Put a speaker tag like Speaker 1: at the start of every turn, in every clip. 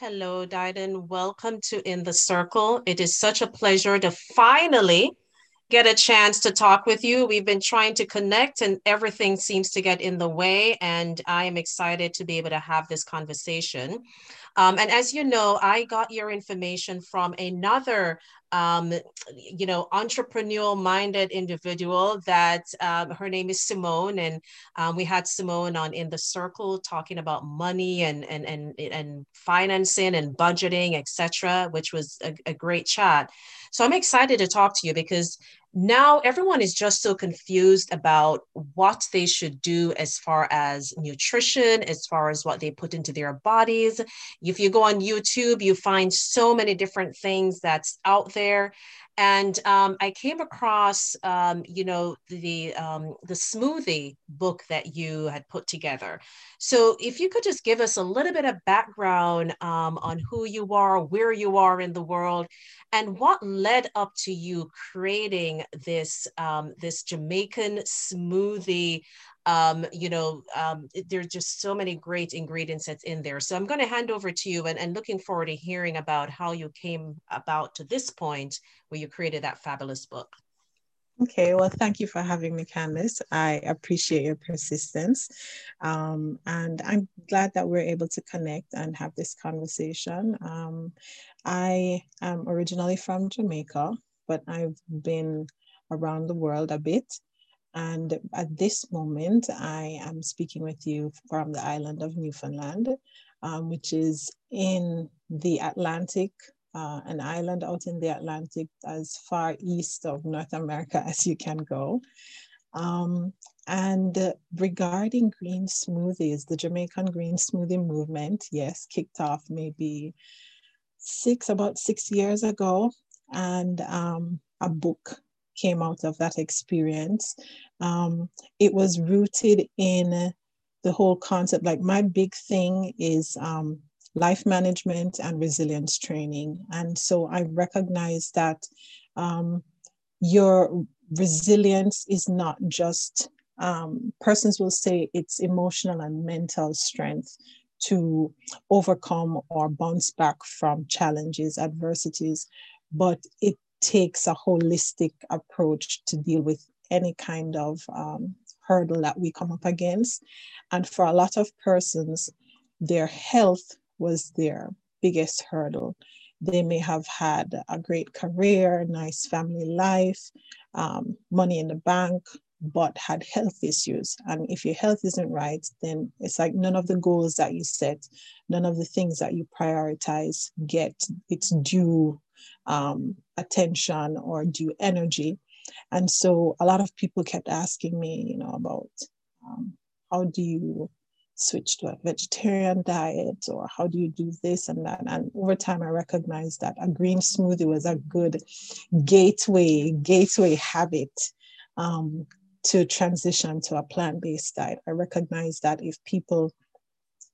Speaker 1: Hello, Didan. Welcome to In the Circle. It is such a pleasure to finally get a chance to talk with you. We've been trying to connect and everything seems to get in the way. And I am excited to be able to have this conversation. Um, and as you know, I got your information from another um, you know, entrepreneurial minded individual that um, her name is Simone. And um, we had Simone on in the circle talking about money and, and, and, and financing and budgeting, etc., which was a, a great chat. So I'm excited to talk to you because now everyone is just so confused about what they should do as far as nutrition, as far as what they put into their bodies. If you go on YouTube, you find so many different things that's out there. And um, I came across, um, you know, the um, the smoothie book that you had put together. So if you could just give us a little bit of background um, on who you are, where you are in the world, and what led up to you creating this um, this Jamaican smoothie um, you know, um, there's just so many great ingredients that's in there. So I'm going to hand over to you and, and looking forward to hearing about how you came about to this point where you created that fabulous book.
Speaker 2: Okay, well, thank you for having me, Candice. I appreciate your persistence. Um, and I'm glad that we're able to connect and have this conversation. Um, I am originally from Jamaica, but I've been around the world a bit. And at this moment, I am speaking with you from the island of Newfoundland, um, which is in the Atlantic, uh, an island out in the Atlantic as far east of North America as you can go. Um, and regarding green smoothies, the Jamaican green smoothie movement, yes, kicked off maybe six, about six years ago. And um, a book came out of that experience. Um, it was rooted in the whole concept. Like my big thing is um, life management and resilience training. And so I recognize that um, your resilience is not just, um, persons will say it's emotional and mental strength to overcome or bounce back from challenges, adversities, but it takes a holistic approach to deal with any kind of um, hurdle that we come up against. And for a lot of persons, their health was their biggest hurdle. They may have had a great career, nice family life, um, money in the bank, but had health issues. And if your health isn't right, then it's like none of the goals that you set, none of the things that you prioritize get its due um, attention or due energy. And so a lot of people kept asking me, you know, about um, how do you switch to a vegetarian diet or how do you do this and that and over time i recognized that a green smoothie was a good gateway gateway habit um, to transition to a plant-based diet i recognized that if people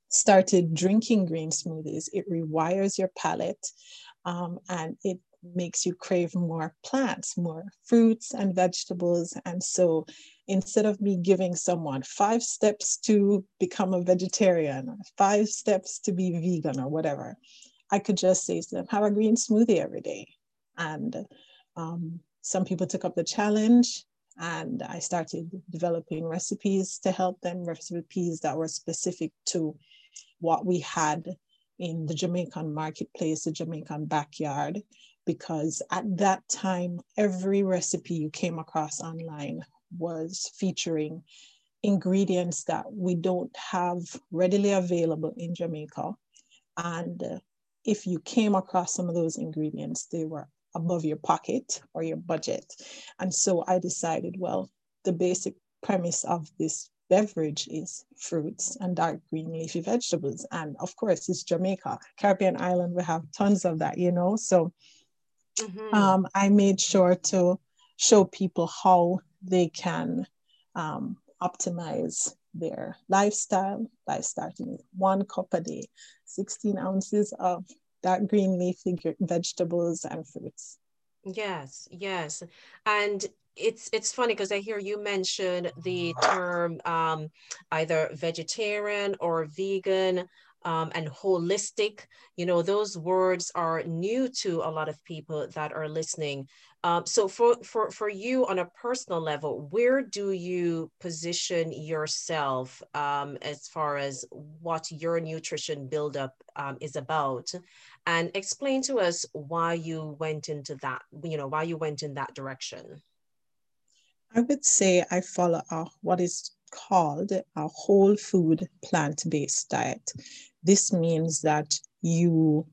Speaker 2: started drinking green smoothies it rewires your palate um, and it makes you crave more plants, more fruits and vegetables. And so instead of me giving someone five steps to become a vegetarian, five steps to be vegan or whatever, I could just say to them, have a green smoothie every day. And um, some people took up the challenge and I started developing recipes to help them, recipes that were specific to what we had in the Jamaican marketplace, the Jamaican backyard, because at that time, every recipe you came across online was featuring ingredients that we don't have readily available in Jamaica. And uh, if you came across some of those ingredients, they were above your pocket or your budget. And so I decided, well, the basic premise of this beverage is fruits and dark green leafy vegetables. And of course, it's Jamaica, Caribbean island, we have tons of that, you know. So mm-hmm. um, I made sure to show people how they can um, optimize their lifestyle by starting with one cup a day, 16 ounces of dark green leafy vegetables and fruits.
Speaker 1: Yes, yes. And it's it's funny because I hear you mention the term um, either vegetarian or vegan. Um, and holistic. You know, those words are new to a lot of people that are listening. Um, so for, for, for you on a personal level, where do you position yourself um, as far as what your nutrition buildup um, is about? And explain to us why you went into that, you know, why you went in that direction.
Speaker 2: I would say I follow a, what is called a whole food plant-based diet. This means that you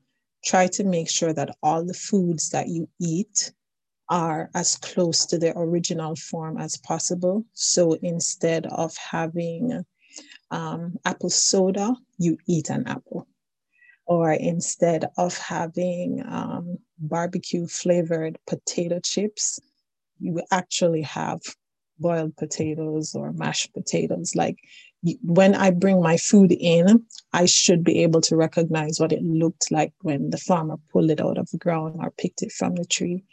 Speaker 2: try to make sure that all the foods that you eat are as close to their original form as possible. So instead of having um, apple soda, you eat an apple. Or instead of having um, barbecue flavored potato chips, you actually have boiled potatoes or mashed potatoes. Like when I bring my food in, I should be able to recognize what it looked like when the farmer pulled it out of the ground or picked it from the tree.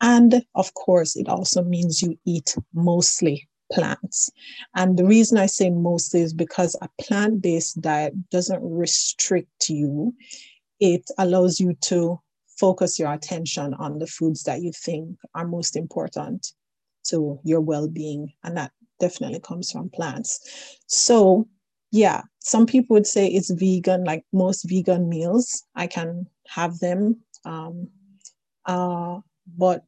Speaker 2: And of course, it also means you eat mostly plants. And the reason I say mostly is because a plant based diet doesn't restrict you, it allows you to focus your attention on the foods that you think are most important to your well being. And that definitely comes from plants. So, yeah, some people would say it's vegan, like most vegan meals. I can have them. Um, uh, but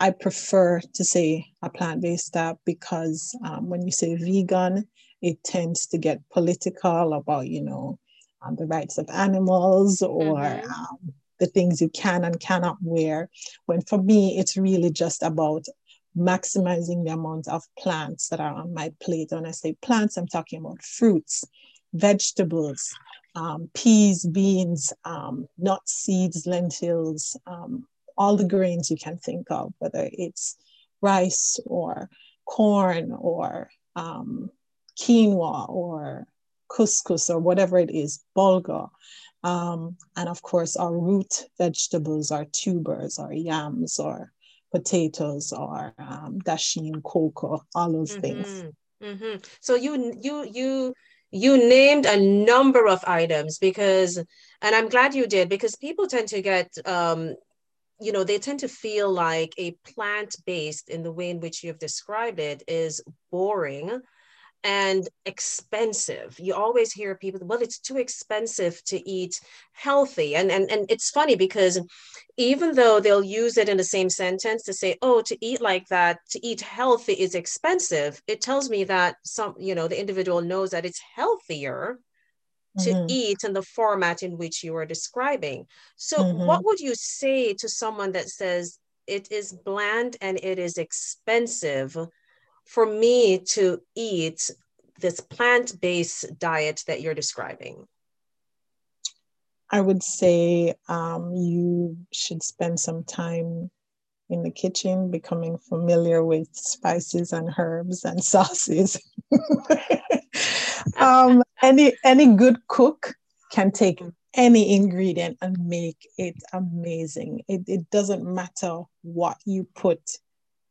Speaker 2: I prefer to say a plant based diet because um, when you say vegan, it tends to get political about, you know, um, the rights of animals or mm-hmm. um, the things you can and cannot wear. When for me, it's really just about maximizing the amount of plants that are on my plate. When I say plants, I'm talking about fruits, vegetables, um, peas, beans, um, nuts, seeds, lentils, um, all the grains you can think of, whether it's rice or corn or um, quinoa or couscous or whatever it is, bulgur. Um, and of course, our root vegetables, our tubers, our yams, or potatoes, or um, dasheen, cocoa, all those mm-hmm. things.
Speaker 1: Mm-hmm. So you you you you named a number of items because, and I'm glad you did because people tend to get um, you know, they tend to feel like a plant based in the way in which you've described it is boring and expensive. You always hear people, well, it's too expensive to eat healthy. And, and, and it's funny because even though they'll use it in the same sentence to say, oh, to eat like that, to eat healthy is expensive, it tells me that some, you know, the individual knows that it's healthier to mm-hmm. eat in the format in which you are describing. So, mm-hmm. what would you say to someone that says it is bland and it is expensive for me to eat this plant based diet that you're describing?
Speaker 2: I would say um, you should spend some time in the kitchen, becoming familiar with spices and herbs and sauces. um, any any good cook can take any ingredient and make it amazing. It, it doesn't matter what you put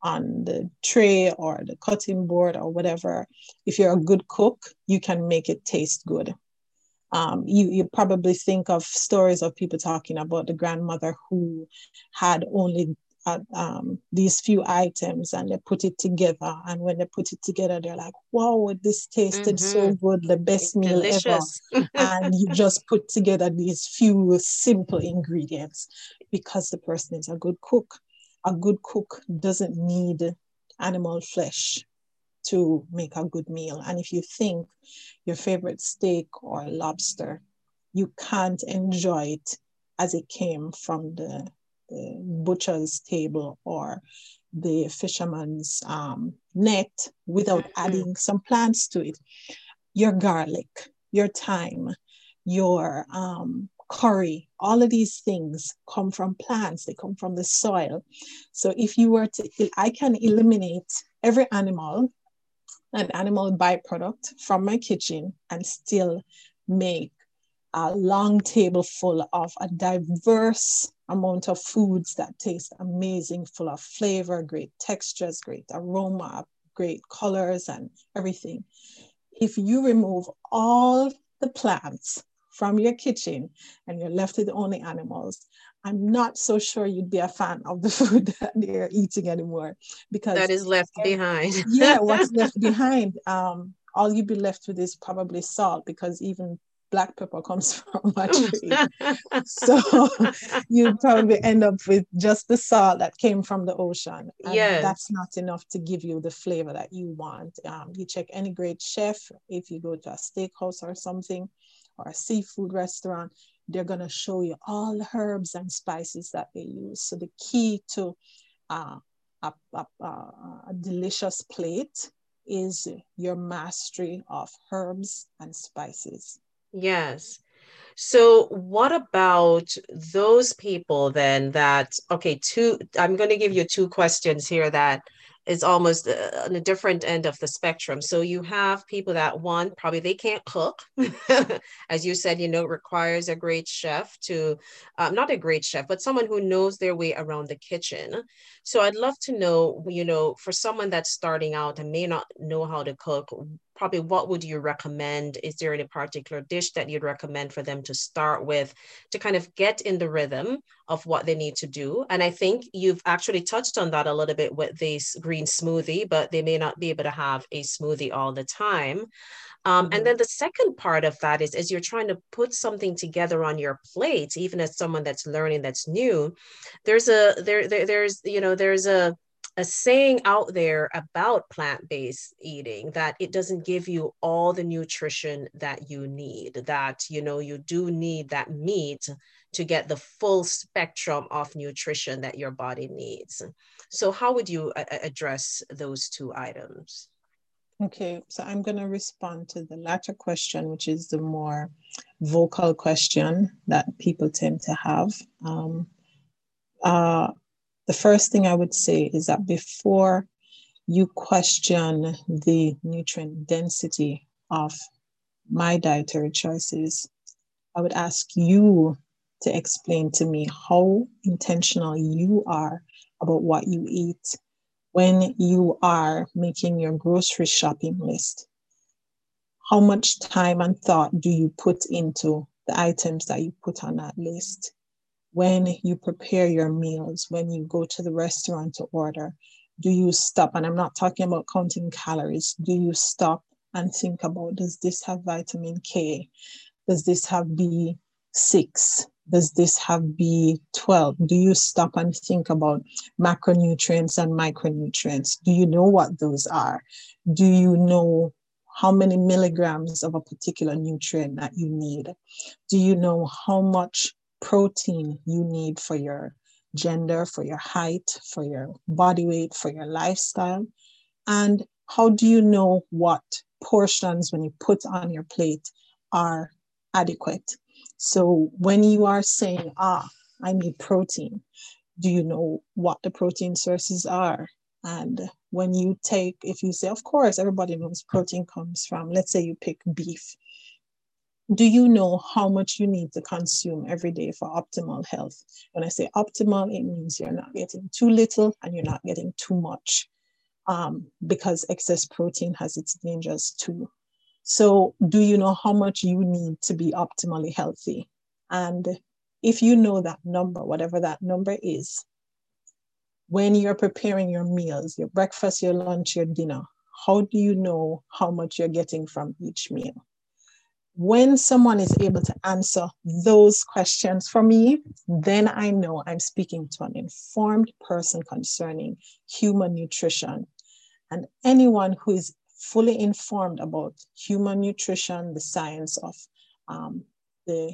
Speaker 2: on the tray or the cutting board or whatever. If you're a good cook, you can make it taste good. Um, you, you probably think of stories of people talking about the grandmother who had only at um, these few items and they put it together. And when they put it together, they're like, wow, this tasted mm-hmm. so good, the best meal Delicious. ever. and you just put together these few simple ingredients because the person is a good cook. A good cook doesn't need animal flesh to make a good meal. And if you think your favorite steak or lobster, you can't enjoy it as it came from the the butcher's table or the fisherman's um, net without mm-hmm. adding some plants to it. Your garlic, your thyme, your um, curry, all of these things come from plants, they come from the soil. So if you were to, I can eliminate every animal, an animal byproduct from my kitchen and still make a long table full of a diverse amount of foods that taste amazing, full of flavor, great textures, great aroma, great colors, and everything. If you remove all the plants from your kitchen and you're left with only animals, I'm not so sure you'd be a fan of the food that they're eating anymore because
Speaker 1: that is left behind.
Speaker 2: yeah, what's left behind? Um, all you'd be left with is probably salt because even black pepper comes from a tree. so you probably end up with just the salt that came from the ocean. Yeah. that's not enough to give you the flavor that you want. Um, you check any great chef, if you go to a steakhouse or something, or a seafood restaurant, they're going to show you all the herbs and spices that they use. So the key to uh, a, a, a delicious plate is your mastery of herbs and spices.
Speaker 1: Yes. So, what about those people then that, okay, two, I'm going to give you two questions here that is almost uh, on a different end of the spectrum. So you have people that one probably they can't cook, as you said, you know, requires a great chef to, um, not a great chef, but someone who knows their way around the kitchen. So I'd love to know, you know, for someone that's starting out and may not know how to cook, probably what would you recommend? Is there any particular dish that you'd recommend for them to start with to kind of get in the rhythm of what they need to do? And I think you've actually touched on that a little bit with this green smoothie, but they may not be able to have a smoothie all the time. Um, and mm-hmm. then the second part of that is as you're trying to put something together on your plate, even as someone that's learning that's new, there's a there, there there's you know there's a a saying out there about plant-based eating that it doesn't give you all the nutrition that you need that you know you do need that meat to get the full spectrum of nutrition that your body needs. So how would you a- address those two items?
Speaker 2: Okay so i'm going to respond to the latter question which is the more vocal question that people tend to have. Um, uh, the first thing I would say is that before you question the nutrient density of my dietary choices, I would ask you to explain to me how intentional you are about what you eat when you are making your grocery shopping list. How much time and thought do you put into the items that you put on that list? When you prepare your meals, when you go to the restaurant to order, do you stop? And I'm not talking about counting calories. Do you stop and think about does this have vitamin K? Does this have B6? Does this have B12? Do you stop and think about macronutrients and micronutrients? Do you know what those are? Do you know how many milligrams of a particular nutrient that you need? Do you know how much protein you need for your gender, for your height, for your body weight, for your lifestyle? And how do you know what portions when you put on your plate are adequate? So when you are saying, ah, I need protein, do you know what the protein sources are? And when you take, if you say, of course, everybody knows protein comes from, let's say you pick beef do you know how much you need to consume every day for optimal health? When I say optimal, it means you're not getting too little and you're not getting too much um, because excess protein has its dangers too. So, do you know how much you need to be optimally healthy? And if you know that number, whatever that number is, when you're preparing your meals, your breakfast, your lunch, your dinner, how do you know how much you're getting from each meal? When someone is able to answer those questions for me, then I know I'm speaking to an informed person concerning human nutrition. And anyone who is fully informed about human nutrition, the science of um, the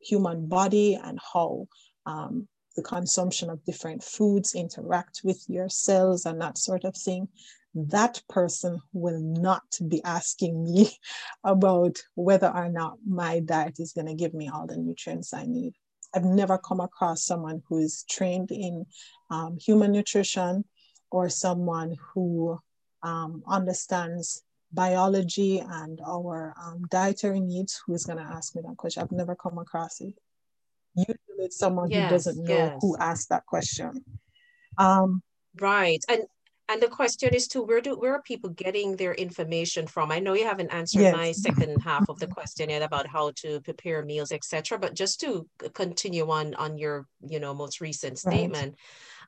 Speaker 2: human body, and how um, the consumption of different foods interact with your cells and that sort of thing, that person will not be asking me about whether or not my diet is going to give me all the nutrients I need. I've never come across someone who is trained in um, human nutrition or someone who um, understands biology and our um, dietary needs who is going to ask me that question. I've never come across it. Usually it's someone yes, who doesn't know yes. who asked that question.
Speaker 1: Um, right. And and the question is too, where do where are people getting their information from? I know you haven't answered yes. my second half of the question yet about how to prepare meals, etc. But just to continue on on your you know most recent statement, right.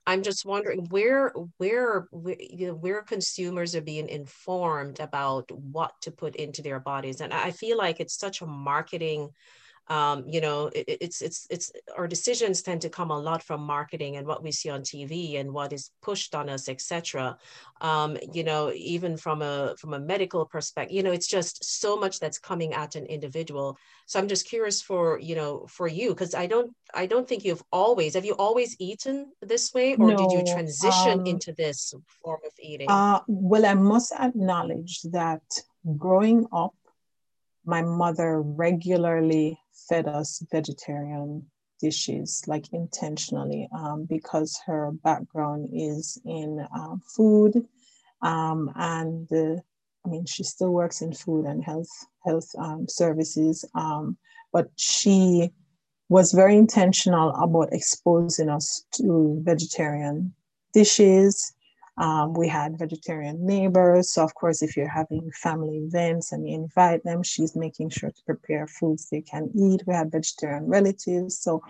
Speaker 1: I'm just wondering where where where, you know, where consumers are being informed about what to put into their bodies, and I feel like it's such a marketing um, you know it, it's it's it's our decisions tend to come a lot from marketing and what we see on tv and what is pushed on us etc um, you know even from a from a medical perspective you know it's just so much that's coming at an individual. So i'm just curious for you know for you because i don't i don't think you've always have you always eaten this way or no, did you transition um, into this form of eating?
Speaker 2: uh, well i must acknowledge that growing up my mother regularly fed us vegetarian dishes like intentionally um, because her background is in uh, food um, and uh, I mean she still works in food and health health um, services um, but she was very intentional about exposing us to vegetarian dishes um, we had vegetarian neighbors. So, of course, if you're having family events and you invite them, she's making sure to prepare foods they can eat. We had vegetarian relatives. So,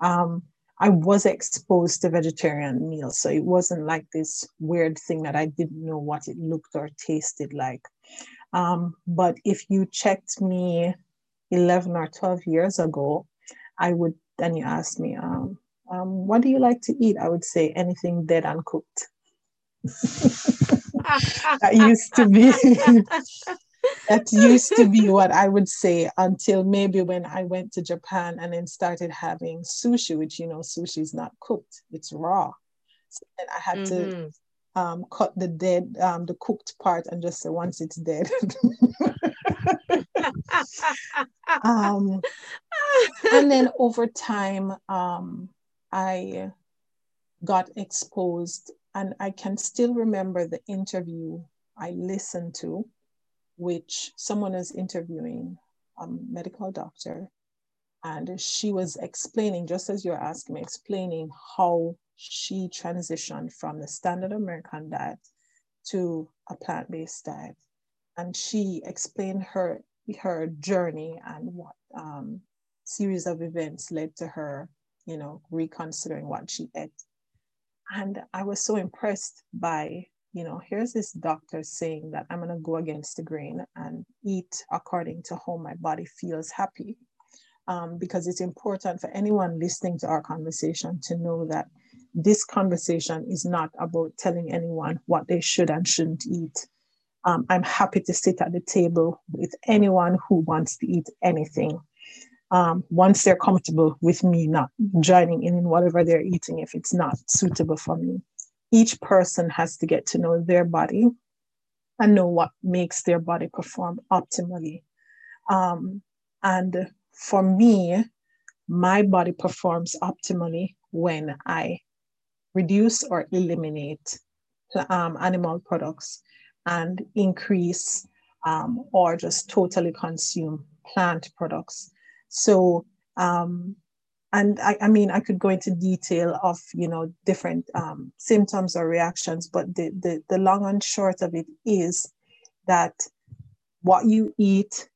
Speaker 2: um, I was exposed to vegetarian meals. So, it wasn't like this weird thing that I didn't know what it looked or tasted like. Um, but if you checked me 11 or 12 years ago, I would, then you asked me, um, um, what do you like to eat? I would say anything dead and cooked that used to be that used to be what I would say until maybe when I went to Japan and then started having sushi, which you know, sushi is not cooked, it's raw. So then I had mm-hmm. to um, cut the dead, um, the cooked part and just say once it's dead. um, and then over time, um, I got exposed and I can still remember the interview I listened to, which someone is interviewing a medical doctor. And she was explaining, just as you're asking me, explaining how she transitioned from the standard American diet to a plant based diet. And she explained her, her journey and what um, series of events led to her, you know, reconsidering what she ate and I was so impressed by, you know, here's this doctor saying that I'm going to go against the grain and eat according to how my body feels happy. Um, because it's important for anyone listening to our conversation to know that this conversation is not about telling anyone what they should and shouldn't eat. Um, I'm happy to sit at the table with anyone who wants to eat anything um, once they're comfortable with me not joining in in whatever they're eating if it's not suitable for me. Each person has to get to know their body and know what makes their body perform optimally. Um, and for me, my body performs optimally when I reduce or eliminate um, animal products and increase um, or just totally consume plant products. So, um, and I, I, mean, I could go into detail of, you know, different um, symptoms or reactions, but the, the, the long and short of it is that what you eat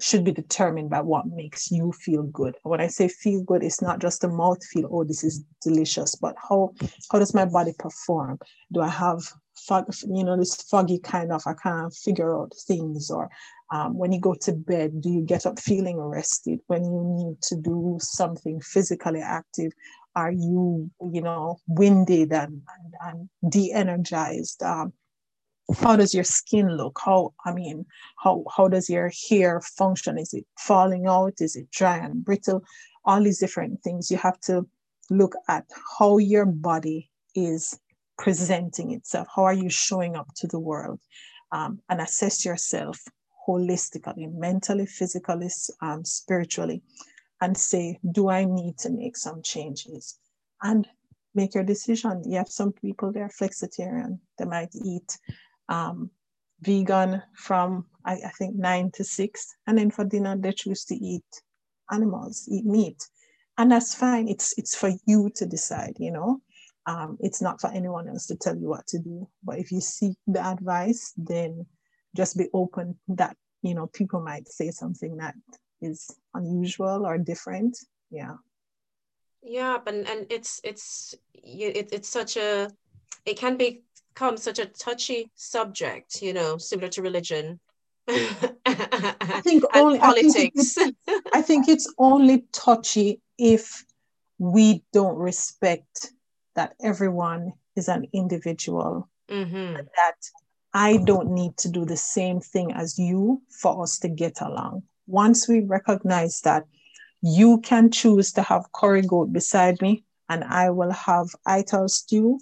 Speaker 2: should be determined by what makes you feel good. When I say feel good, it's not just a mouth feel, oh, this is delicious, but how how does my body perform? Do I have fog, you know, this foggy kind of I can't figure out things, or um, when you go to bed, do you get up feeling rested? When you need to do something physically active, are you, you know, winded and, and, and de-energized? Um, how does your skin look? How, I mean, how, how does your hair function? Is it falling out? Is it dry and brittle? All these different things. You have to look at how your body is presenting itself. How are you showing up to the world? Um, and assess yourself holistically, mentally, physically, um, spiritually, and say, do I need to make some changes? And make your decision. You have some people, they're flexitarian. They might eat um, vegan from, I, I think, nine to six. And then for dinner, they choose to eat animals, eat meat. And that's fine. It's, it's for you to decide, you know. Um, it's not for anyone else to tell you what to do. But if you seek the advice, then just be open that you know people might say something that is unusual or different. Yeah.
Speaker 1: Yeah, but and it's it's it, it's such a it can become such a touchy subject, you know, similar to religion.
Speaker 2: I think only politics. I think, I think it's only touchy if we don't respect that everyone is an individual mm-hmm. that I don't need to do the same thing as you for us to get along. Once we recognize that you can choose to have curry goat beside me and I will have ital stew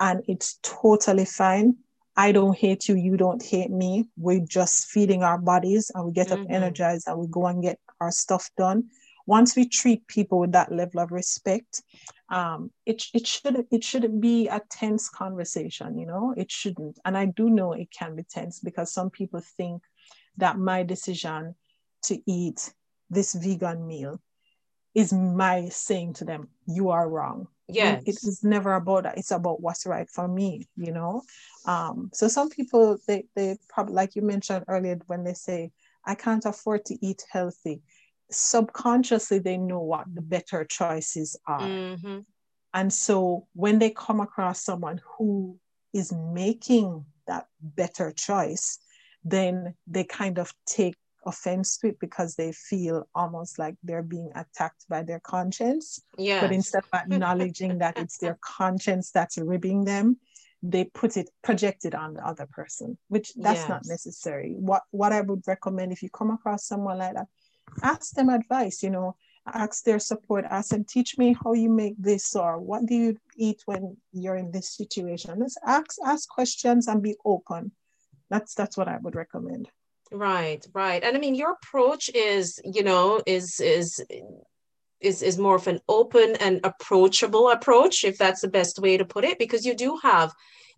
Speaker 2: and it's totally fine. I don't hate you, you don't hate me. We're just feeding our bodies and we get mm-hmm. up energized and we go and get our stuff done. Once we treat people with that level of respect, um, it, it shouldn't it shouldn't be a tense conversation, you know, it shouldn't. And I do know it can be tense because some people think that my decision to eat this vegan meal is my saying to them, you are wrong.
Speaker 1: Yeah.
Speaker 2: It is never about that. It's about what's right for me, you know? Um, so some people, they, they probably, like you mentioned earlier, when they say, I can't afford to eat healthy, subconsciously they know what the better choices are. Mm-hmm. And so when they come across someone who is making that better choice, then they kind of take offense to it because they feel almost like they're being attacked by their conscience.
Speaker 1: Yeah.
Speaker 2: But instead of acknowledging that it's their conscience that's ribbing them, they put it project it on the other person, which that's yes. not necessary. What what I would recommend if you come across someone like that, ask them advice, you know, ask their support, ask them, teach me how you make this or what do you eat when you're in this situation. Let's ask ask questions and be open. That's that's what I would recommend.
Speaker 1: Right, right. And I mean your approach is, you know, is is is is more of an open and approachable approach if that's the best way to put it because you do have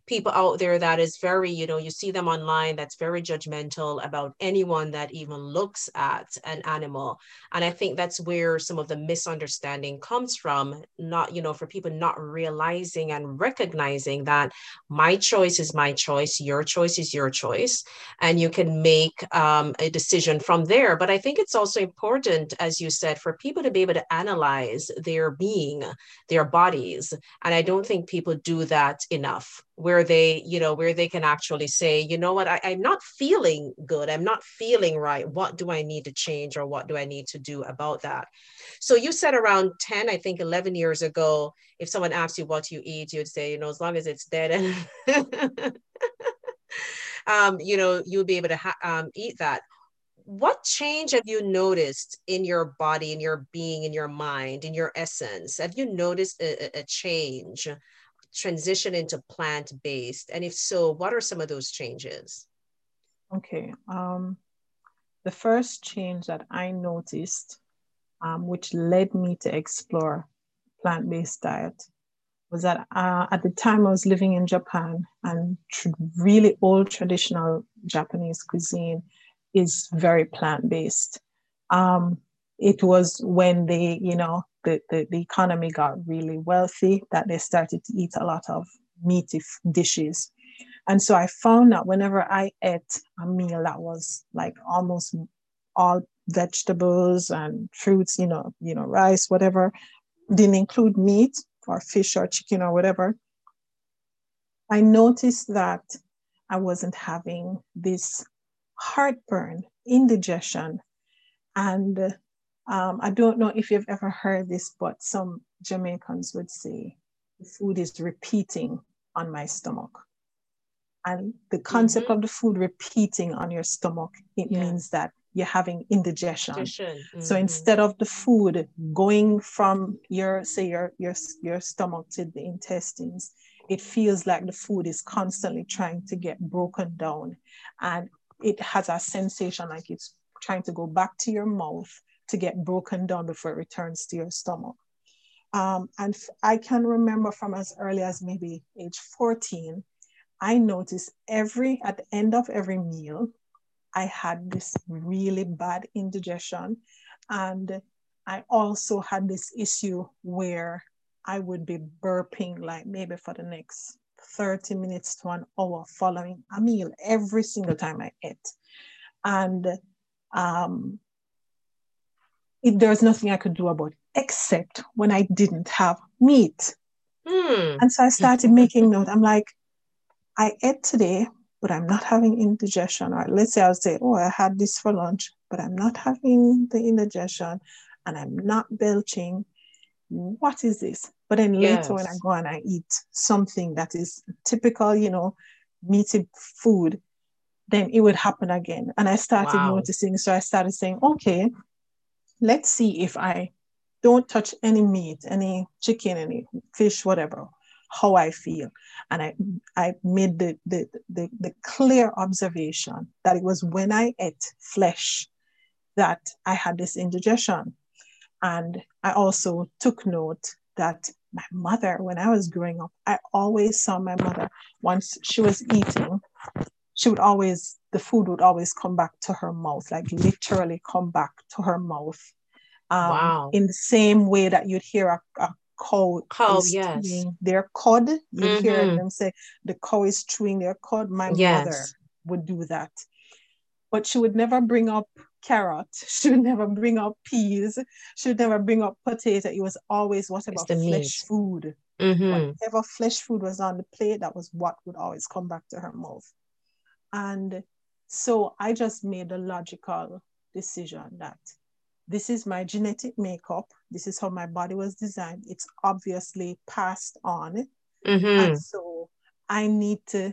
Speaker 1: people out there that is very, you know, you see them online that's very judgmental about anyone that even looks at an animal. And I think that's where some of the misunderstanding comes from, not, you know, for people not realizing and recognizing that my choice is my choice, your choice is your choice, and you can make um, a decision from there. But I think it's also important, as you said, for people to be able to analyze their being, their bodies. And I don't think people do that enough where they you know where they can actually say you know what? I, i'm not feeling good. I'm not feeling right. What do i need to change or what do i need to do about that? So you said around 10 i think 11 years ago if someone asks you what you eat you'd say you know as long as it's dead and um, you know you'll be able to ha- um, eat that. What change have you noticed in your body in your being in your mind in your essence? Have you noticed a, a change transition into plant based? And if so, what are some of those changes?
Speaker 2: Okay. Um, the first change that I noticed, um, which led me to explore plant based diet, was that uh, at the time I was living in Japan and tr- really old traditional Japanese cuisine is very plant based. Um, it was when they, you know, the, the, the economy got really wealthy that they started to eat a lot of meaty dishes. And so I found that whenever I ate a meal that was like almost all vegetables and fruits, you know, you know, rice, whatever, didn't include meat or fish or chicken or whatever, I noticed that I wasn't having this heartburn, indigestion, and um, I don't know if you've ever heard this, but some Jamaicans would say the food is repeating on my stomach. And the concept mm-hmm. of the food repeating on your stomach, it yeah. means that you're having indigestion. Mm-hmm. So instead of the food going from your, say, your, your, your stomach to the intestines, it feels like the food is constantly trying to get broken down. And it has a sensation like it's trying to go back to your mouth to get broken down before it returns to your stomach. Um, and I can remember from as early as maybe age 14, I noticed every, at the end of every meal, I had this really bad indigestion. And I also had this issue where I would be burping like maybe for the next 30 minutes to an hour following a meal every single time I ate. And um, it, was nothing I could do about it except when I didn't have meat. Mm. And so I started making note. I'm like, I ate today, but I'm not having indigestion. Or let's say I'll say, oh, I had this for lunch, but I'm not having the indigestion and I'm not belching. What is this? But then yes. later when I go and I eat something that is typical, you know, meaty food, then it would happen again. And I started wow. noticing. So I started saying, okay, let's see if I don't touch any meat, any chicken, any fish, whatever, how I feel. And I, I made the, the, the, the clear observation that it was when I ate flesh that I had this indigestion. And I also took note that my mother, when I was growing up, I always saw my mother once she was eating, she would always, the food would always come back to her mouth, like literally come back to her mouth. Um, wow. In the same way that you'd hear a, a cow,
Speaker 1: cow yes.
Speaker 2: their cud, you mm-hmm. hear them say the cow is chewing their cud. My yes. mother would do that. But she would never bring up carrot. She would never bring up peas. She would never bring up potato. It was always whatever flesh meat. food. Mm-hmm. Whatever flesh food was on the plate, that was what would always come back to her mouth. And so I just made a logical decision that this is my genetic makeup. This is how my body was designed. It's obviously passed on. Mm-hmm. And so I need to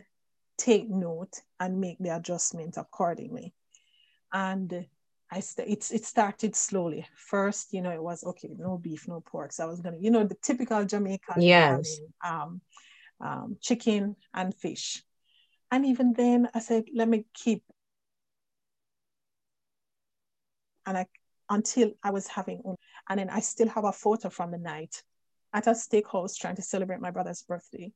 Speaker 2: take note and make the adjustment accordingly. And I st- it's it started slowly. First, you know, it was okay, no beef, no pork. So I was gonna, you know, the typical Jamaican
Speaker 1: yes.
Speaker 2: um, um, chicken and fish. And even then, I said, let me keep. And I until I was having, and then I still have a photo from the night at a steakhouse trying to celebrate my brother's birthday.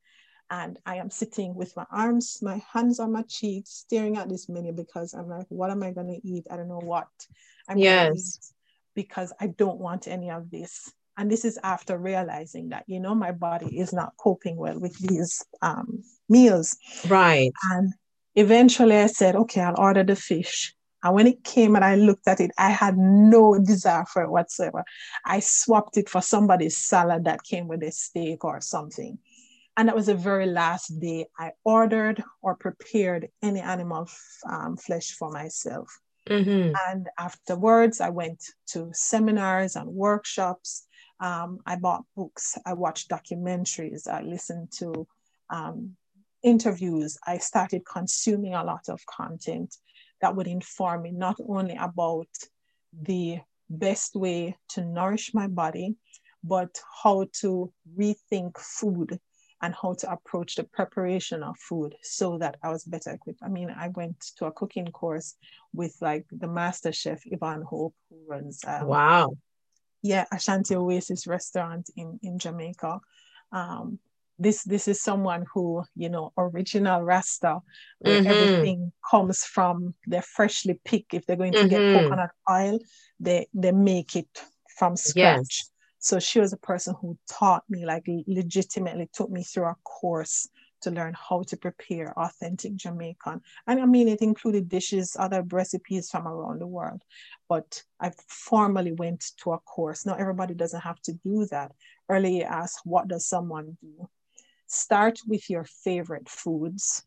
Speaker 2: And I am sitting with my arms, my hands on my cheeks, staring at this menu because I'm like, what am I going to eat? I don't know what I'm
Speaker 1: yes.
Speaker 2: because I don't want any of this. And this is after realizing that, you know, my body is not coping well with these um, meals.
Speaker 1: Right.
Speaker 2: And eventually I said, okay, I'll order the fish. And when it came and I looked at it, I had no desire for it whatsoever. I swapped it for somebody's salad that came with a steak or something. And that was the very last day I ordered or prepared any animal um, flesh for myself. Mm-hmm. And afterwards, I went to seminars and workshops. Um, I bought books, I watched documentaries, I listened to um, interviews. I started consuming a lot of content that would inform me not only about the best way to nourish my body, but how to rethink food and how to approach the preparation of food so that I was better equipped. I mean, I went to a cooking course with like the master chef Yvonne Hope, who runs
Speaker 1: um, wow,
Speaker 2: yeah, Ashanti Oasis restaurant in in Jamaica. Um, this this is someone who you know original rasta where mm-hmm. everything comes from they're freshly picked if they're going to mm-hmm. get coconut oil they they make it from scratch yes. so she was a person who taught me like legitimately took me through a course to learn how to prepare authentic Jamaican. And I mean, it included dishes, other recipes from around the world. But I formally went to a course. Now, everybody doesn't have to do that. Earlier asked, what does someone do? start with your favorite foods,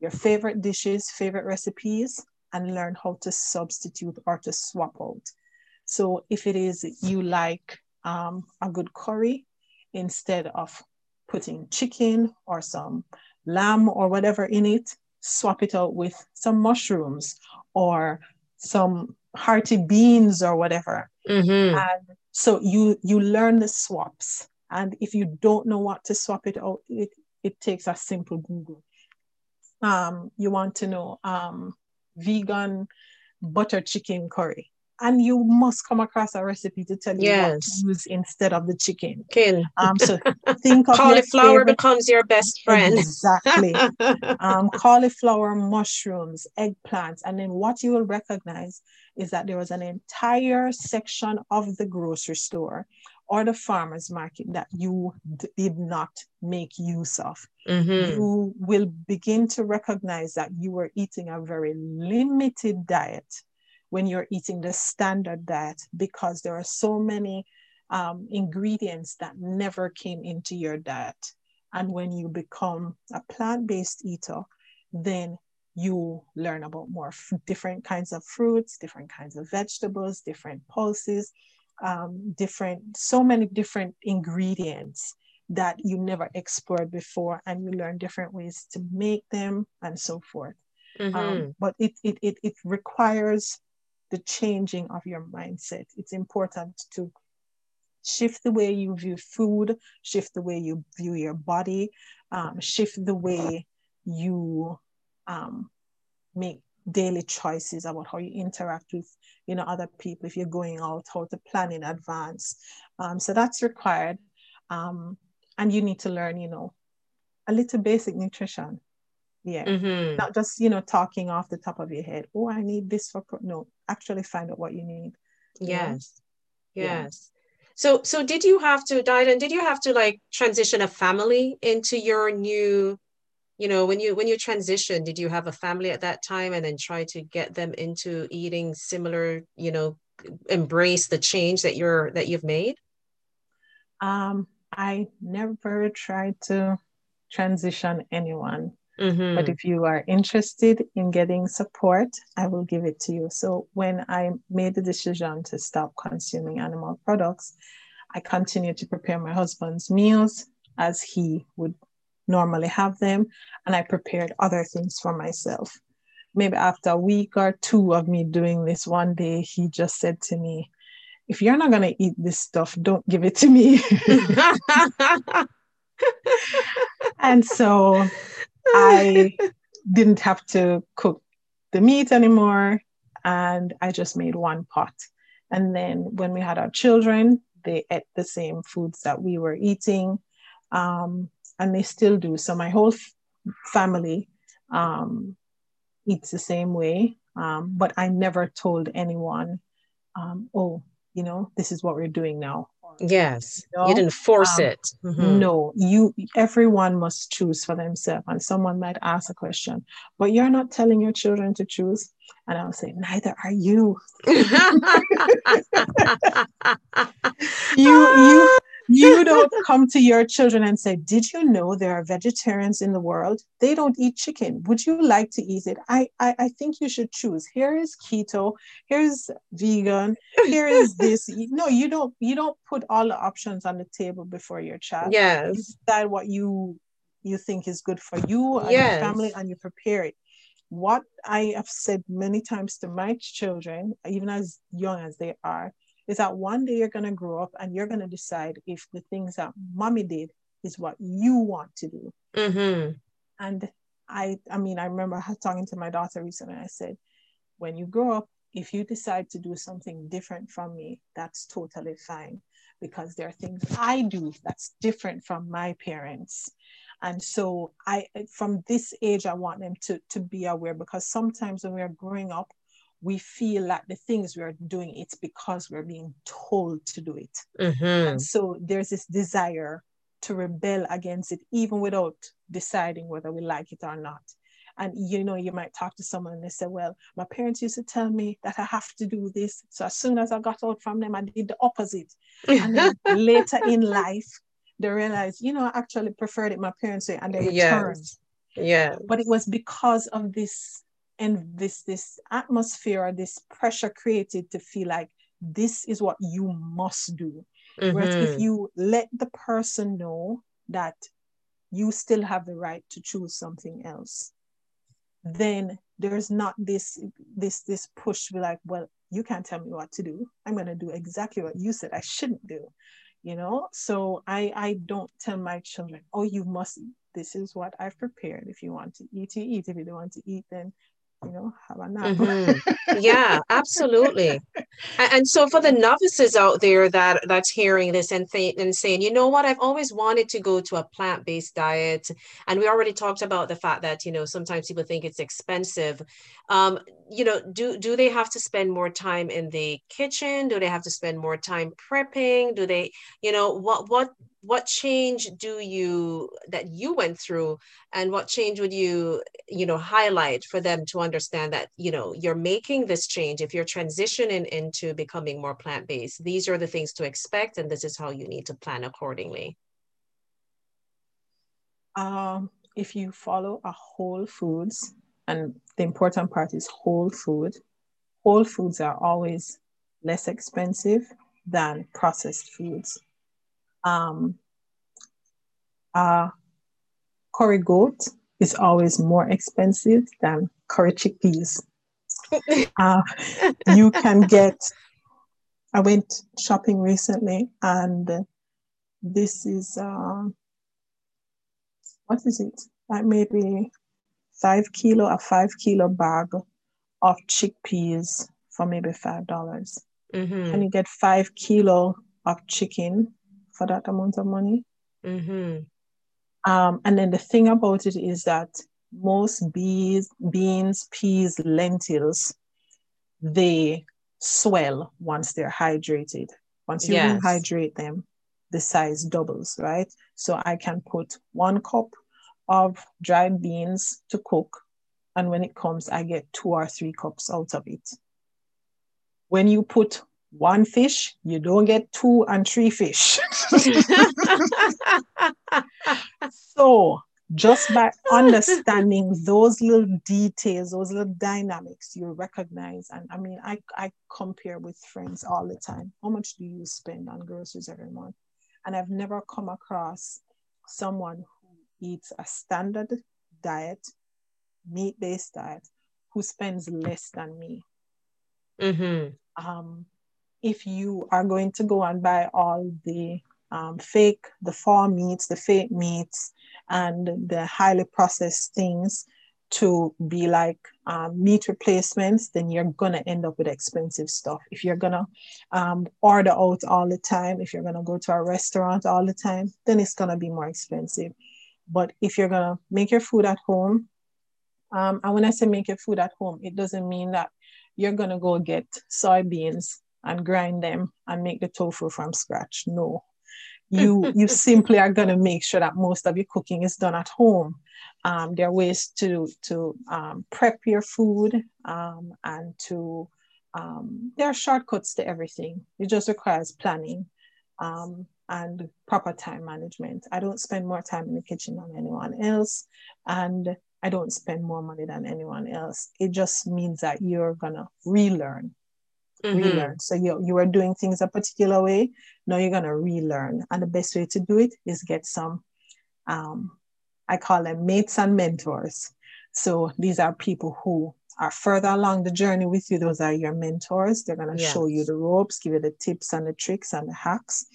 Speaker 2: your favorite dishes, favorite recipes, and learn how to substitute or to swap out. So if it is you like um, a good curry, instead of putting chicken or some lamb or whatever in it, swap it out with some mushrooms or some hearty beans or whatever. Mm-hmm. And so you you learn the swaps and if you don't know what to swap it out, it, it takes a simple Google. Um, you want to know um, vegan butter chicken curry. And you must come across a recipe to tell you yes. what to use instead of the chicken.
Speaker 1: Kin.
Speaker 2: Um, so think of
Speaker 1: cauliflower becomes your best friend.
Speaker 2: Exactly. um, cauliflower, mushrooms, eggplants, and then what you will recognize is that there was an entire section of the grocery store or the farmers market that you d- did not make use of. Mm-hmm. You will begin to recognize that you were eating a very limited diet when you're eating the standard diet because there are so many um, ingredients that never came into your diet. And when you become a plant based eater, then you learn about more f- different kinds of fruits, different kinds of vegetables, different pulses, um, different, so many different ingredients that you never explored before, and you learn different ways to make them and so forth. Mm-hmm. Um, but it, it, it, it requires the changing of your mindset. It's important to shift the way you view food, shift the way you view your body, um, shift the way you um, make daily choices about how you interact with you know other people if you're going out how to plan in advance um, so that's required um, and you need to learn you know a little basic nutrition yeah mm-hmm. not just you know talking off the top of your head oh i need this for pro-. no actually find out what you need
Speaker 1: yes you yes. Yeah. so so did you have to diet and did you have to like transition a family into your new you know when you when you transition did you have a family at that time and then try to get them into eating similar you know embrace the change that you're that you've made?
Speaker 2: Um i never tried to transition anyone mm-hmm. but if you are interested in getting support i will give it to you so when i made the decision to stop consuming animal products i continued to prepare my husband's meals as he would normally have them. And I prepared other things for myself. Maybe after a week or two of me doing this, one day he just said to me, If you're not going to eat this stuff, don't give it to me. and so I didn't have to cook the meat anymore. And I just made one pot. And then when we had our children, they ate the same foods that we were eating. Um, and they still do. So my whole f- family um, eats the same way, um, but I never told anyone, um, oh, you know, this is what we're doing now.
Speaker 1: Yes, you, know? you didn't force um, it.
Speaker 2: Mm-hmm. No, you. Everyone must choose for themselves, and someone might ask a question, but you're not telling your children to choose. And I'll say, neither are you. you, you, you don't come to your children and say, Did you know there are vegetarians in the world? They don't eat chicken. Would you like to eat it? I, I, I think you should choose. Here is keto, here's vegan, here is this. No, you don't you don't put all the options on the table before your child.
Speaker 1: Yes.
Speaker 2: You decide what you you think is good for you and yes. your family and you prepare it. What I have said many times to my children, even as young as they are, is that one day you're going to grow up and you're going to decide if the things that mommy did is what you want to do. Mm-hmm. And I, I mean, I remember talking to my daughter recently. I said, when you grow up, if you decide to do something different from me, that's totally fine because there are things I do that's different from my parents. And so I from this age I want them to to be aware because sometimes when we're growing up, we feel like the things we're doing it's because we're being told to do it. Mm-hmm. and so there's this desire to rebel against it even without deciding whether we like it or not. And you know you might talk to someone and they say well my parents used to tell me that i have to do this. So as soon as i got out from them i did the opposite. And then later in life they realize you know i actually preferred it my parents say and they returned. Yes.
Speaker 1: yeah
Speaker 2: but it was because of this and this this atmosphere or this pressure created to feel like this is what you must do mm-hmm. whereas if mm-hmm. you let the person know that you still have the right to choose something else then there's not this this this push to be like well you can't tell me what to do i'm going to do exactly what you said i shouldn't do you know so i i don't tell my children oh you must this is what i've prepared if you want to eat you eat if you don't want to eat then you know have a nap
Speaker 1: mm-hmm. yeah absolutely. And so for the novices out there that that's hearing this and, th- and saying you know what? I've always wanted to go to a plant-based diet and we already talked about the fact that you know sometimes people think it's expensive. Um, you know do do they have to spend more time in the kitchen? Do they have to spend more time prepping? Do they you know what what what change do you that you went through and what change would you you know highlight for them to understand that you know you're making this change. If you're transitioning into becoming more plant-based these are the things to expect and this is how you need to plan accordingly.
Speaker 2: Um, if you follow a whole foods and the important part is whole food whole foods are always less expensive than processed foods um, uh, curry goat is always more expensive than curry chickpeas. uh, you can get, I went shopping recently and this is, uh, what is it? Like maybe five kilo, a five kilo bag of chickpeas for maybe five dollars. Mm-hmm. And you get five kilo of chicken for that amount of money. Mm-hmm. Um, and then the thing about it is that most bees, beans, peas, lentils, they swell once they're hydrated. Once you yes. rehydrate them, the size doubles, right? So I can put one cup of dried beans to cook, and when it comes, I get two or three cups out of it. When you put one fish, you don't get two and three fish. so just by understanding those little details, those little dynamics, you recognize. And I mean, I, I compare with friends all the time. How much do you spend on groceries every month? And I've never come across someone who eats a standard diet, meat based diet, who spends less than me. Mm-hmm. Um, if you are going to go and buy all the um, fake, the farm meats, the fake meats, and the highly processed things to be like um, meat replacements, then you're going to end up with expensive stuff. If you're going to um, order out all the time, if you're going to go to a restaurant all the time, then it's going to be more expensive. But if you're going to make your food at home, um, and when I say make your food at home, it doesn't mean that you're going to go get soybeans and grind them and make the tofu from scratch. No. You you simply are gonna make sure that most of your cooking is done at home. Um, there are ways to to um, prep your food um, and to um, there are shortcuts to everything. It just requires planning um, and proper time management. I don't spend more time in the kitchen than anyone else, and I don't spend more money than anyone else. It just means that you're gonna relearn mm-hmm. relearn. So you you are doing things a particular way. Now you're gonna relearn, and the best way to do it is get some. Um, I call them mates and mentors. So these are people who are further along the journey with you. Those are your mentors. They're gonna yes. show you the ropes, give you the tips and the tricks and the hacks,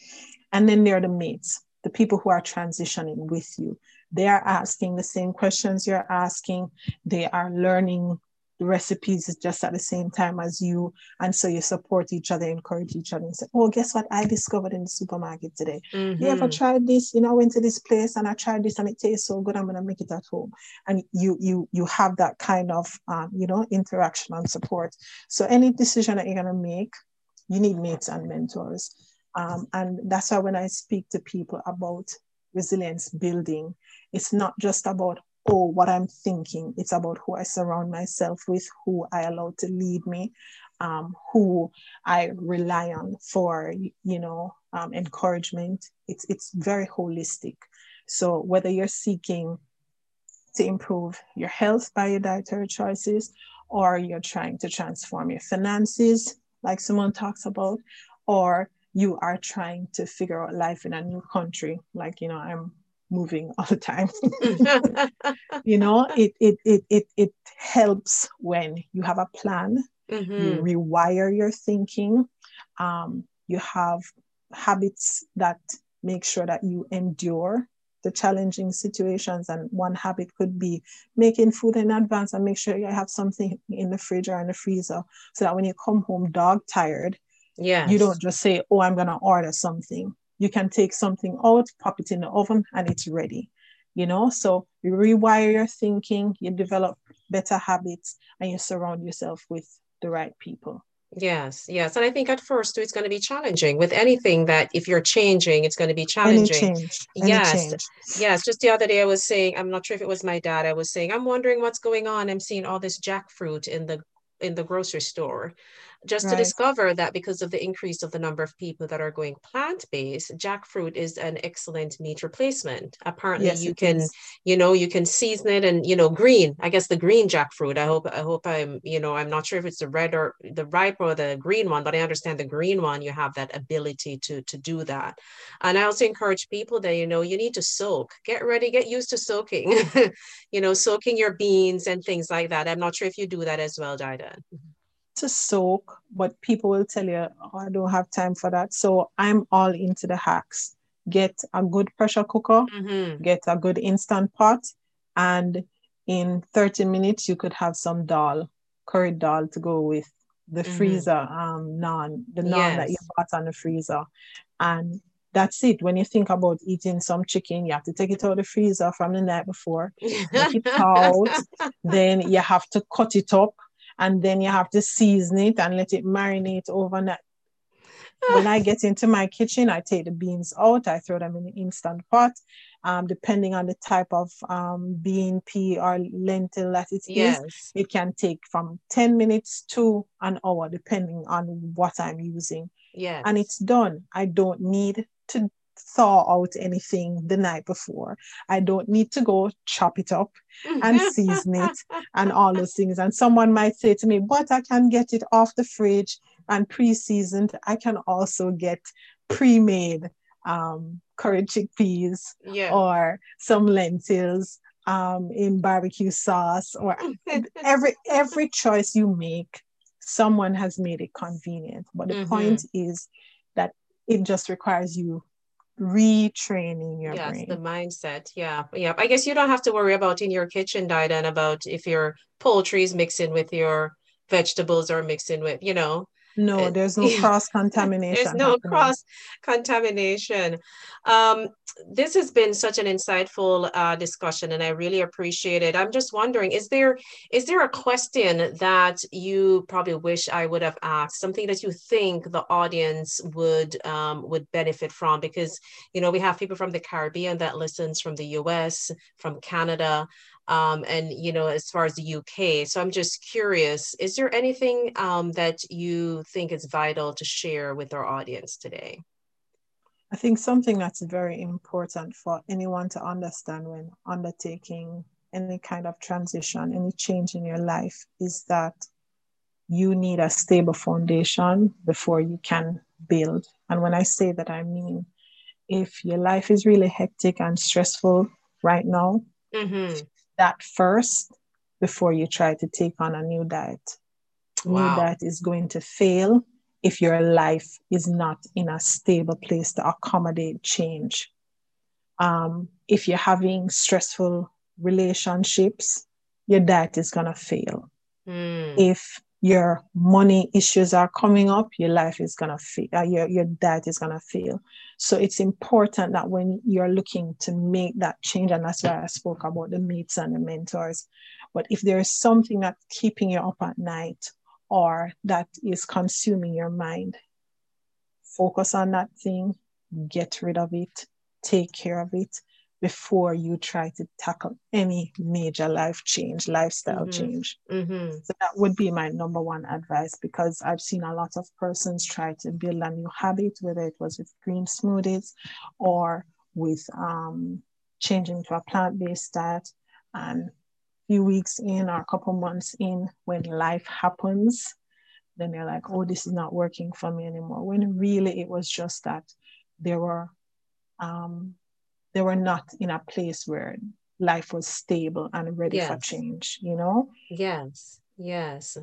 Speaker 2: and then they're the mates, the people who are transitioning with you. They are asking the same questions you're asking. They are learning the recipes is just at the same time as you. And so you support each other, encourage each other, and say, Oh, guess what I discovered in the supermarket today? Mm-hmm. You ever tried this? You know, I went to this place and I tried this and it tastes so good. I'm gonna make it at home. And you you you have that kind of um, you know, interaction and support. So any decision that you're gonna make, you need mates and mentors. Um, and that's why when I speak to people about resilience building, it's not just about oh, what I'm thinking. It's about who I surround myself with, who I allow to lead me, um, who I rely on for, you know, um, encouragement. It's it's very holistic. So whether you're seeking to improve your health by your dietary choices, or you're trying to transform your finances, like someone talks about, or you are trying to figure out life in a new country, like you know, I'm moving all the time. you know, it, it it it it helps when you have a plan, mm-hmm. you rewire your thinking, um, you have habits that make sure that you endure the challenging situations. And one habit could be making food in advance and make sure you have something in the fridge or in the freezer so that when you come home dog tired,
Speaker 1: yeah,
Speaker 2: you don't just say, Oh, I'm gonna order something. You can take something out, pop it in the oven, and it's ready. You know, so you rewire your thinking, you develop better habits, and you surround yourself with the right people.
Speaker 1: Yes, yes. And I think at first too, it's going to be challenging with anything that if you're changing, it's going to be challenging.
Speaker 2: Any change. Any
Speaker 1: yes.
Speaker 2: change.
Speaker 1: Yes. Just the other day I was saying, I'm not sure if it was my dad, I was saying, I'm wondering what's going on. I'm seeing all this jackfruit in the in the grocery store just right. to discover that because of the increase of the number of people that are going plant-based jackfruit is an excellent meat replacement. Apparently yes, you can is. you know you can season it and you know green i guess the green jackfruit. I hope i hope i'm you know i'm not sure if it's the red or the ripe or the green one but i understand the green one you have that ability to to do that. And i also encourage people that you know you need to soak. Get ready get used to soaking. You know soaking your beans and things like that. I'm not sure if you do that as well Didana mm-hmm.
Speaker 2: To soak, but people will tell you, oh, I don't have time for that. So I'm all into the hacks. Get a good pressure cooker, mm-hmm. get a good instant pot, and in 30 minutes, you could have some dal, curry dal to go with the mm-hmm. freezer um, naan, the naan yes. that you bought on the freezer. And that's it. When you think about eating some chicken, you have to take it out of the freezer from the night before, take it out, then you have to cut it up and then you have to season it and let it marinate overnight. when I get into my kitchen, I take the beans out, I throw them in the instant pot. Um, depending on the type of um, bean, pea, or lentil that it yes. is, it can take from 10 minutes to an hour, depending on what I'm using.
Speaker 1: Yeah.
Speaker 2: And it's done. I don't need to thaw out anything the night before. I don't need to go chop it up and season it and all those things. And someone might say to me, but I can get it off the fridge and pre-seasoned. I can also get pre-made um, curry chickpeas
Speaker 1: yeah.
Speaker 2: or some lentils um, in barbecue sauce or every every choice you make, someone has made it convenient. But the mm-hmm. point is that it just requires you retraining your yes, brain.
Speaker 1: the mindset. Yeah. Yeah. I guess you don't have to worry about in your kitchen diet and about if your poultry is mixing with your vegetables or mixing with, you know,
Speaker 2: no, there's no cross contamination.
Speaker 1: there's no cross contamination. Um, this has been such an insightful uh, discussion, and I really appreciate it. I'm just wondering, is there is there a question that you probably wish I would have asked? Something that you think the audience would um, would benefit from? Because you know we have people from the Caribbean that listens, from the U.S., from Canada um, and you know as far as the uk so i'm just curious is there anything um, that you think is vital to share with our audience today?
Speaker 2: I think something that's very important for anyone to understand when undertaking any kind of transition any change in your life is that you need a stable foundation before you can build. And when i say that i mean if your life is really hectic and stressful right now
Speaker 1: mm-hmm
Speaker 2: that first before you try to take on a new diet. Wow. New diet is going to fail if your life is not in a stable place to accommodate change. Um, if you're having stressful relationships, your diet is going to fail.
Speaker 1: Mm.
Speaker 2: If your money issues are coming up, your life is gonna fail, uh, your, your diet is gonna fail. So it's important that when you're looking to make that change, and that's why I spoke about the mates and the mentors. But if there is something that's keeping you up at night or that is consuming your mind, focus on that thing, get rid of it, take care of it, before you try to tackle any major life change, lifestyle mm-hmm. change.
Speaker 1: Mm-hmm.
Speaker 2: So that would be my number one advice because I've seen a lot of persons try to build a new habit, whether it was with green smoothies or with um, changing to a plant based diet. And a few weeks in or a couple months in, when life happens, then they're like, oh, this is not working for me anymore. When really it was just that there were um, they were not in a place where life was stable and ready yes. for change, you know?
Speaker 1: Yes. Yes.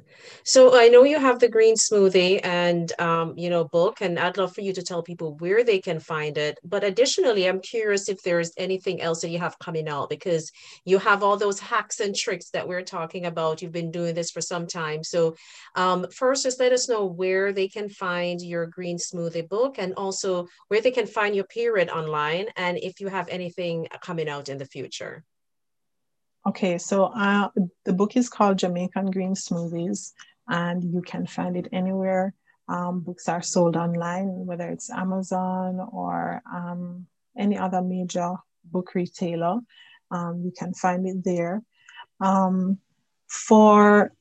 Speaker 1: So I know you have the green smoothie and um, you know, book, and I'd love for you to tell people where they can find it. But additionally, I'm curious if there's anything else that you have coming out because you have all those hacks and tricks that we're talking about. You've been doing this for some time. So um, first, just let us know where they can find your green smoothie book and also where they can find your period online and if you have anything coming out in the future.
Speaker 2: Okay, so uh, the book is called Jamaican Green Smoothies, and you can find it anywhere um, books are sold online, whether it's Amazon or um, any other major book retailer. Um, you can find it there. Um, for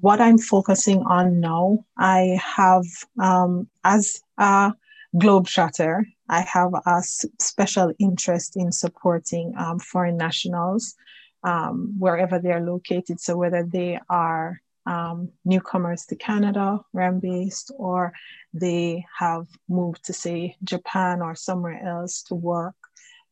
Speaker 2: what I'm focusing on now, I have, um, as a globetrotter, I have a special interest in supporting um, foreign nationals um, wherever they're located. So whether they are um, newcomers to Canada where I'm based, or they have moved to say Japan or somewhere else to work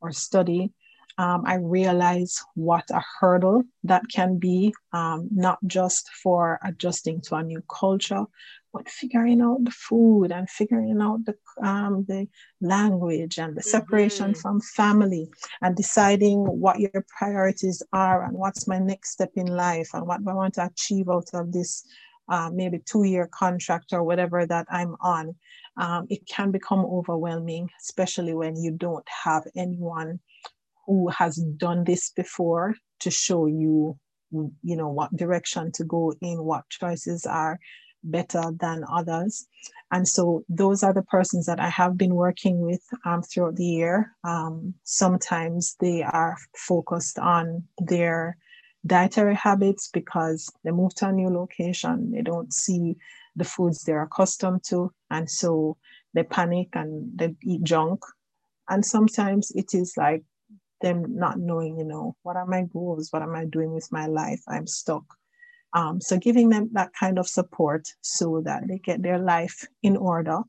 Speaker 2: or study, um, I realize what a hurdle that can be, um, not just for adjusting to a new culture, but figuring out the food and figuring out the um, the language and the separation mm-hmm. from family and deciding what your priorities are and what's my next step in life and what I want to achieve out of this uh, maybe two year contract or whatever that I'm on. Um, it can become overwhelming, especially when you don't have anyone who has done this before to show you you know what direction to go in what choices are better than others. And so those are the persons that I have been working with um, throughout the year. Um, sometimes they are focused on their dietary habits because they move to a new location, they don't see the foods they're accustomed to, and so they panic and they eat junk. And sometimes it is like them not knowing, you know, what are my goals? What am I doing with my life? I'm stuck. Um, so giving them that kind of support so that they get their life in order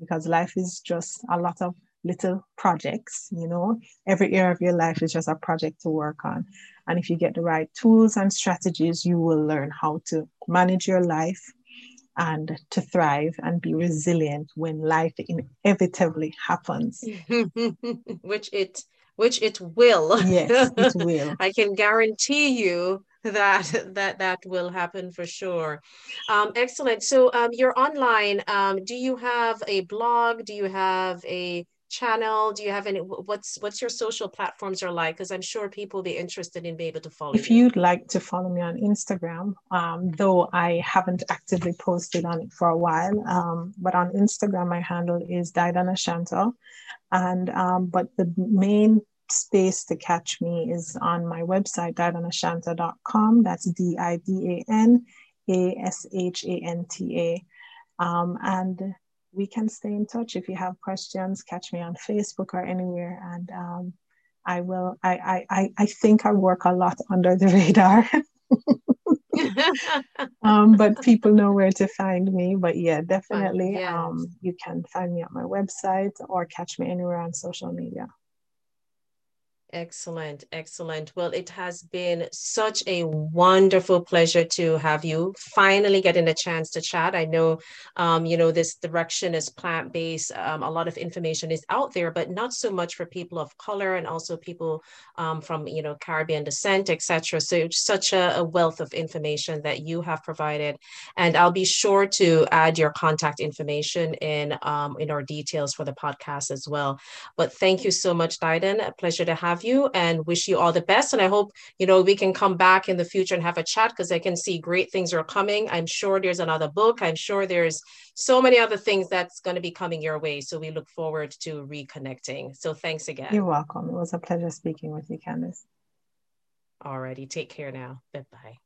Speaker 2: because life is just a lot of little projects, you know, every area of your life is just a project to work on. And if you get the right tools and strategies, you will learn how to manage your life and to thrive and be resilient when life inevitably happens.
Speaker 1: which it which it will.
Speaker 2: Yes, it will.
Speaker 1: I can guarantee you that that that will happen for sure. Um, excellent. So um, you're online. Um, do you have a blog? Do you have a channel? Do you have any what's what's your social platforms are like? Because i'm sure people will be interested in being able to follow
Speaker 2: if you. would like to follow me on instagram um, though i haven't actively posted on it for a while um, but on instagram my handle is didana shanta and um, but the main space to catch me is on my website, didanashanta.com. That's D I D A N A S H A N T A. Um, and we can stay in touch. If you have questions, catch me on Facebook or anywhere. And um, I will, I, I, I think I work a lot under the radar. um, but people know where to find me. But yeah, definitely, yes. um, you can find me on my website or catch me anywhere on social media.
Speaker 1: Excellent, excellent. Well, it has been such a wonderful pleasure to have you finally getting a chance to chat. I know, um, you know, this direction is plant based. Um, a lot of information is out there, but not so much for people of color and also people um, from, you know, Caribbean descent, etc. So it's such a, a, wealth of information that you have provided, and I'll be sure to add your contact information in um, in our details for the podcast as well. But thank you so much, Didana. A pleasure to have you and wish you all the best. And I hope, you know, we can come back in the future and have a chat because I can see great things are coming. I'm sure there's another book. I'm sure there's so many other things that's going to be coming your way. So we look forward to reconnecting. So thanks again.
Speaker 2: You're welcome. It was a pleasure speaking with you, Candice.
Speaker 1: Alrighty. Take care now. Bye bye.